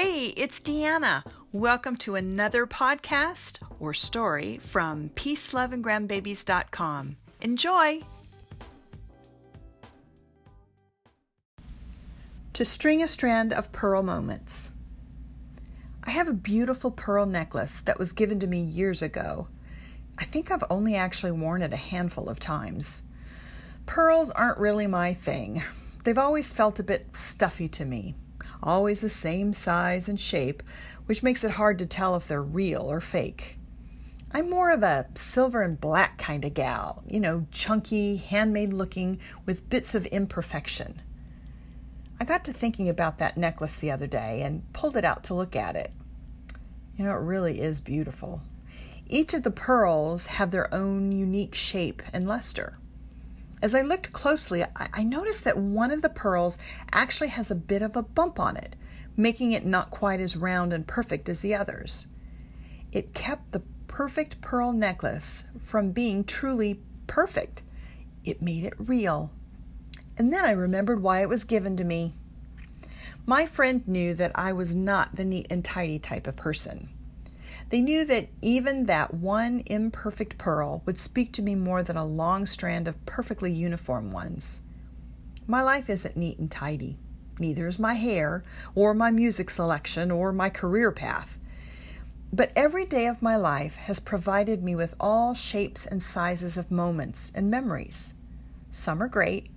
Hey, it's Deanna. Welcome to another podcast or story from peaceloveandgrandbabies.com. Enjoy! To string a strand of pearl moments. I have a beautiful pearl necklace that was given to me years ago. I think I've only actually worn it a handful of times. Pearls aren't really my thing. They've always felt a bit stuffy to me always the same size and shape, which makes it hard to tell if they're real or fake. I'm more of a silver and black kind of gal, you know, chunky, handmade looking, with bits of imperfection. I got to thinking about that necklace the other day and pulled it out to look at it. You know, it really is beautiful. Each of the pearls have their own unique shape and luster. As I looked closely, I, noticed that one of the pearls actually has a bit of a bump on it, making it not quite as round and perfect as the others. It kept the perfect pearl necklace from being truly perfect. It made it real. And then I remembered why it was given to me. My friend knew that I was not the neat and tidy type of person. They knew that even that one imperfect pearl would speak to me more than a long strand of perfectly uniform ones. My life isn't neat and tidy. Neither is my hair, or my music selection, or my career path. But every day of my life has provided me with all shapes and sizes of moments and memories. Some are great,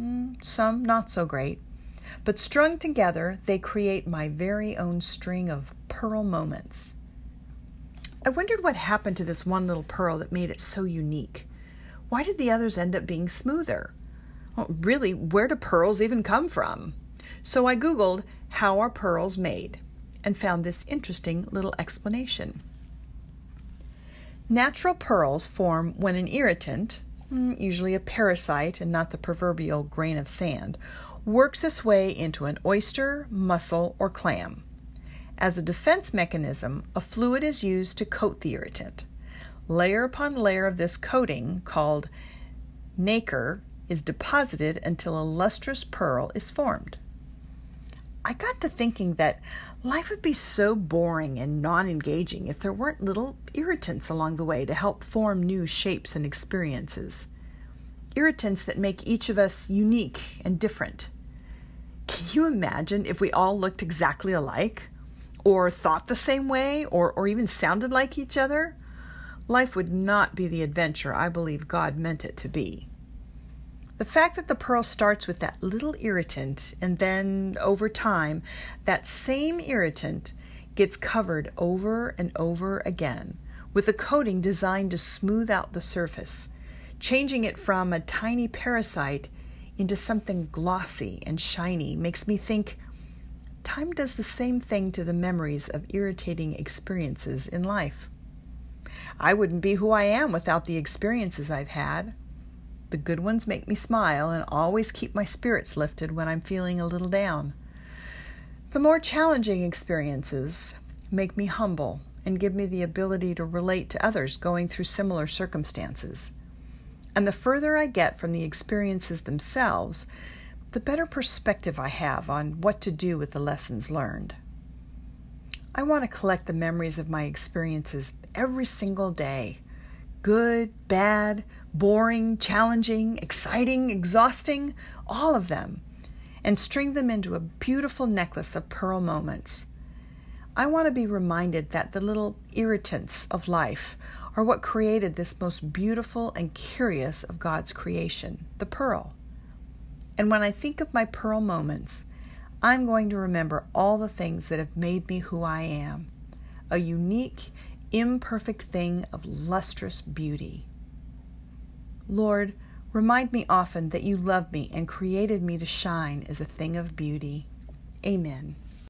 mm, some not so great, but strung together, they create my very own string of pearl moments. I wondered what happened to this one little pearl that made it so unique. Why did the others end up being smoother? Well, really, where do pearls even come from? So I Googled, How are pearls made? and found this interesting little explanation. Natural pearls form when an irritant, hmm, usually a parasite and not the proverbial grain of sand, works its way into an oyster, mussel, or clam. As a defense mechanism, a fluid is used to coat the irritant. Layer upon layer of this coating, called nacre, is deposited until a lustrous pearl is formed. I got to thinking that life would be so boring and non engaging if there weren't little irritants along the way to help form new shapes and experiences. Irritants that make each of us unique and different. Can you imagine if we all looked exactly alike? Or thought the same way or, or even sounded like each other, life would not be the adventure I believe God meant it to be. The fact that the pearl starts with that little irritant and then over time that same irritant gets covered over and over again with a coating designed to smooth out the surface, changing it from a tiny parasite into something glossy and shiny makes me think time does the same thing to the memories of irritating experiences in life. I wouldn't be who I am without the experiences I've had. The good ones make me smile and always keep my spirits lifted when I'm feeling a little down. The more challenging experiences make me humble and give me the ability to relate to others going through similar circumstances. And the further I get from the experiences themselves, the better perspective I have on what to do with the lessons learned. I want to collect the memories of my experiences every single day good, bad, boring, challenging, exciting, exhausting, all of them, and string them into a beautiful necklace of pearl moments. I want to be reminded that the little irritants of life are what created this most beautiful and curious of God's creation, the pearl. And when I think of my pearl moments, I'm going to remember all the things that have made me who I am a unique, imperfect thing of lustrous beauty. Lord, remind me often that you love me and created me to shine as a thing of beauty. Amen.